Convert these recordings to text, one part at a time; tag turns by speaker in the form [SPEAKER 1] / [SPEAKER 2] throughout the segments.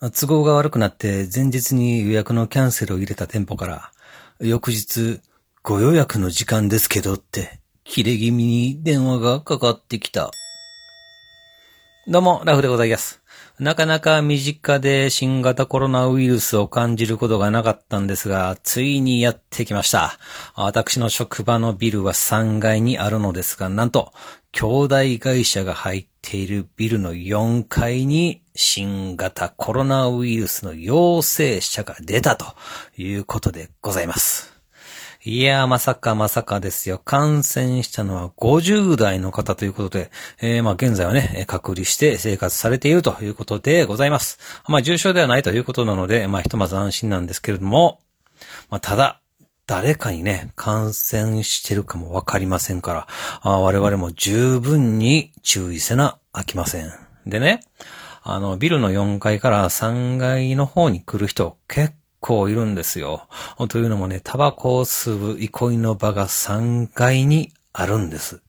[SPEAKER 1] 都合が悪くなって前日に予約のキャンセルを入れた店舗から、翌日、ご予約の時間ですけどって、切れ気味に電話がかかってきた。どうも、ラフでございます。なかなか身近で新型コロナウイルスを感じることがなかったんですが、ついにやってきました。私の職場のビルは3階にあるのですが、なんと、兄弟会社が入っているビルの4階に新型コロナウイルスの陽性者が出たということでございます。いやー、まさかまさかですよ。感染したのは50代の方ということで、えー、まあ現在はね、隔離して生活されているということでございます。まあ重症ではないということなので、まあひとまず安心なんですけれども、まあただ、誰かにね、感染してるかもわかりませんから、我々も十分に注意せなあきません。でね、あの、ビルの4階から3階の方に来る人結構いるんですよ。というのもね、タバコを吸う憩いの場が3階にあるんです。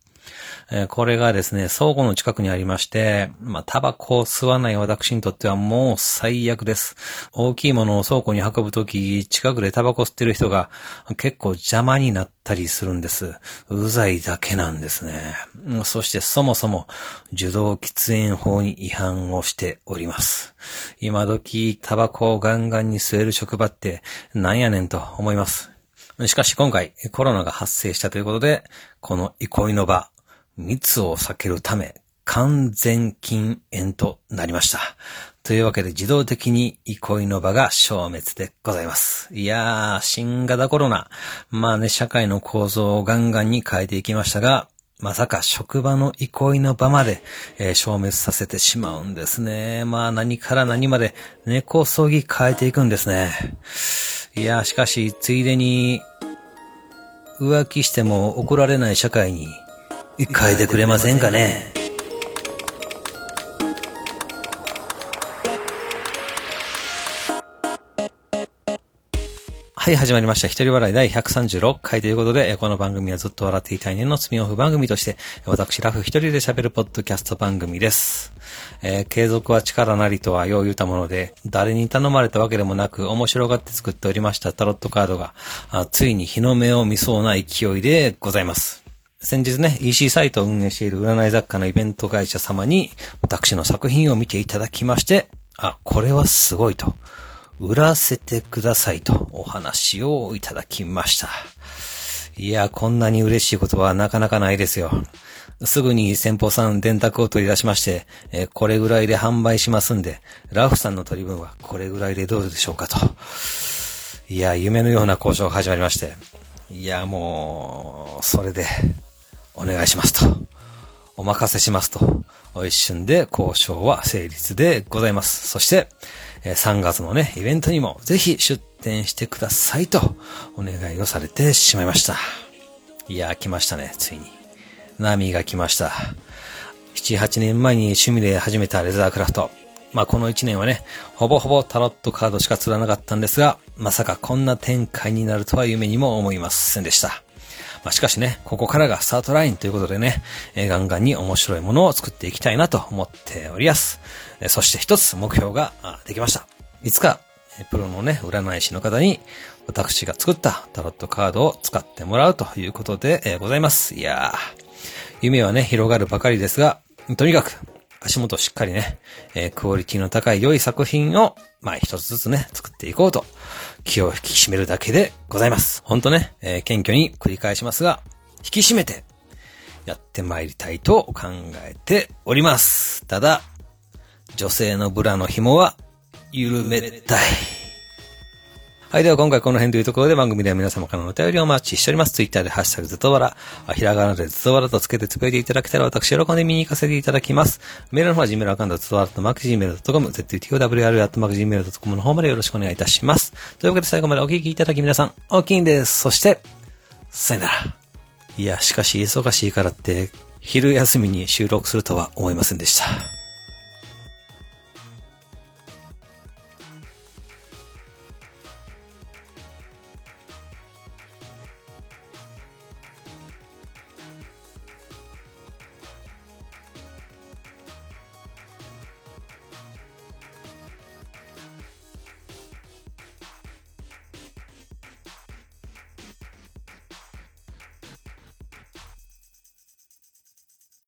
[SPEAKER 1] えーこれがですね、倉庫の近くにありまして、まあ、タバコを吸わない私にとってはもう最悪です。大きいものを倉庫に運ぶとき、近くでタバコ吸ってる人が結構邪魔になったりするんです。うざいだけなんですね。そしてそもそも受動喫煙法に違反をしております。今時タバコをガンガンに吸える職場ってなんやねんと思います。しかし今回コロナが発生したということで、この憩いの場、密を避けるため、完全禁煙となりました。というわけで自動的に憩いの場が消滅でございます。いやー、新型コロナ。まあね、社会の構造をガンガンに変えていきましたが、まさか職場の憩いの場まで、えー消滅させてしまうんですね。まあ何から何まで根こそぎ変えていくんですね。いやー、しかし、ついでに、浮気しても怒られない社会に変えてくれませんかね。はい、始まりました。一人笑い第136回ということで、この番組はずっと笑っていたい年のスピンオフ番組として、私、ラフ一人で喋るポッドキャスト番組です。えー継続は力なりとはよう言うたもので、誰に頼まれたわけでもなく、面白がって作っておりましたタロットカードが、あついに日の目を見そうな勢いでございます。先日ね、EC サイトを運営している占い雑貨のイベント会社様に、私の作品を見ていただきまして、あ、これはすごいと。売らせてくださいとお話をいただきました。いや、こんなに嬉しいことはなかなかないですよ。すぐに先方さん電卓を取り出しまして、えこれぐらいで販売しますんで、ラフさんの取り分はこれぐらいでどうでしょうかと。いや、夢のような交渉が始まりまして。いや、もう、それで、お願いしますと。お任せしますと。一瞬で交渉は成立でございます。そして、3月のね、イベントにもぜひ出展してくださいとお願いをされてしまいました。いやー、来ましたね、ついに。波が来ました。7、8年前に趣味で始めたレザークラフト。まあこの1年はね、ほぼほぼタロットカードしか釣らなかったんですが、まさかこんな展開になるとは夢にも思いませんでした。まあ、しかしね、ここからがスタートラインということでね、えーガンガンに面白いものを作っていきたいなと思っております。えーそして一つ目標ができました。いつか、えプロのね、占い師の方に、私が作ったタロットカードを使ってもらうということで、えーございます。いやー、夢はね、広がるばかりですが、とにかく、足元しっかりね、えークオリティの高い良い作品を、まあ一つずつね、作っていこうと、気を引き締めるだけでございます。ほんとね、えー謙虚に繰り返しますが、引き締めて、やって参りたいと考えております。ただ、女性のブラの紐は、緩めたい。はい。では今回この辺というところで番組では皆様からのお便りをお待ちしております。ツイッターでハッシュタグずっとわら、あひらがなでずっとわらとつけてつぶやいていただけたら私喜んで見に行かせていただきます。メールの方は Gmail アカウントずっとわらとマーク Gmail.com、ztowr アットマーク Gmail.com の方までよろしくお願いいたします。というわけで最後までお聞きいただき皆さん、大きいんです。そして、さよなら。いや、しかし忙しいからって、昼休みに収録するとは思いませんでした。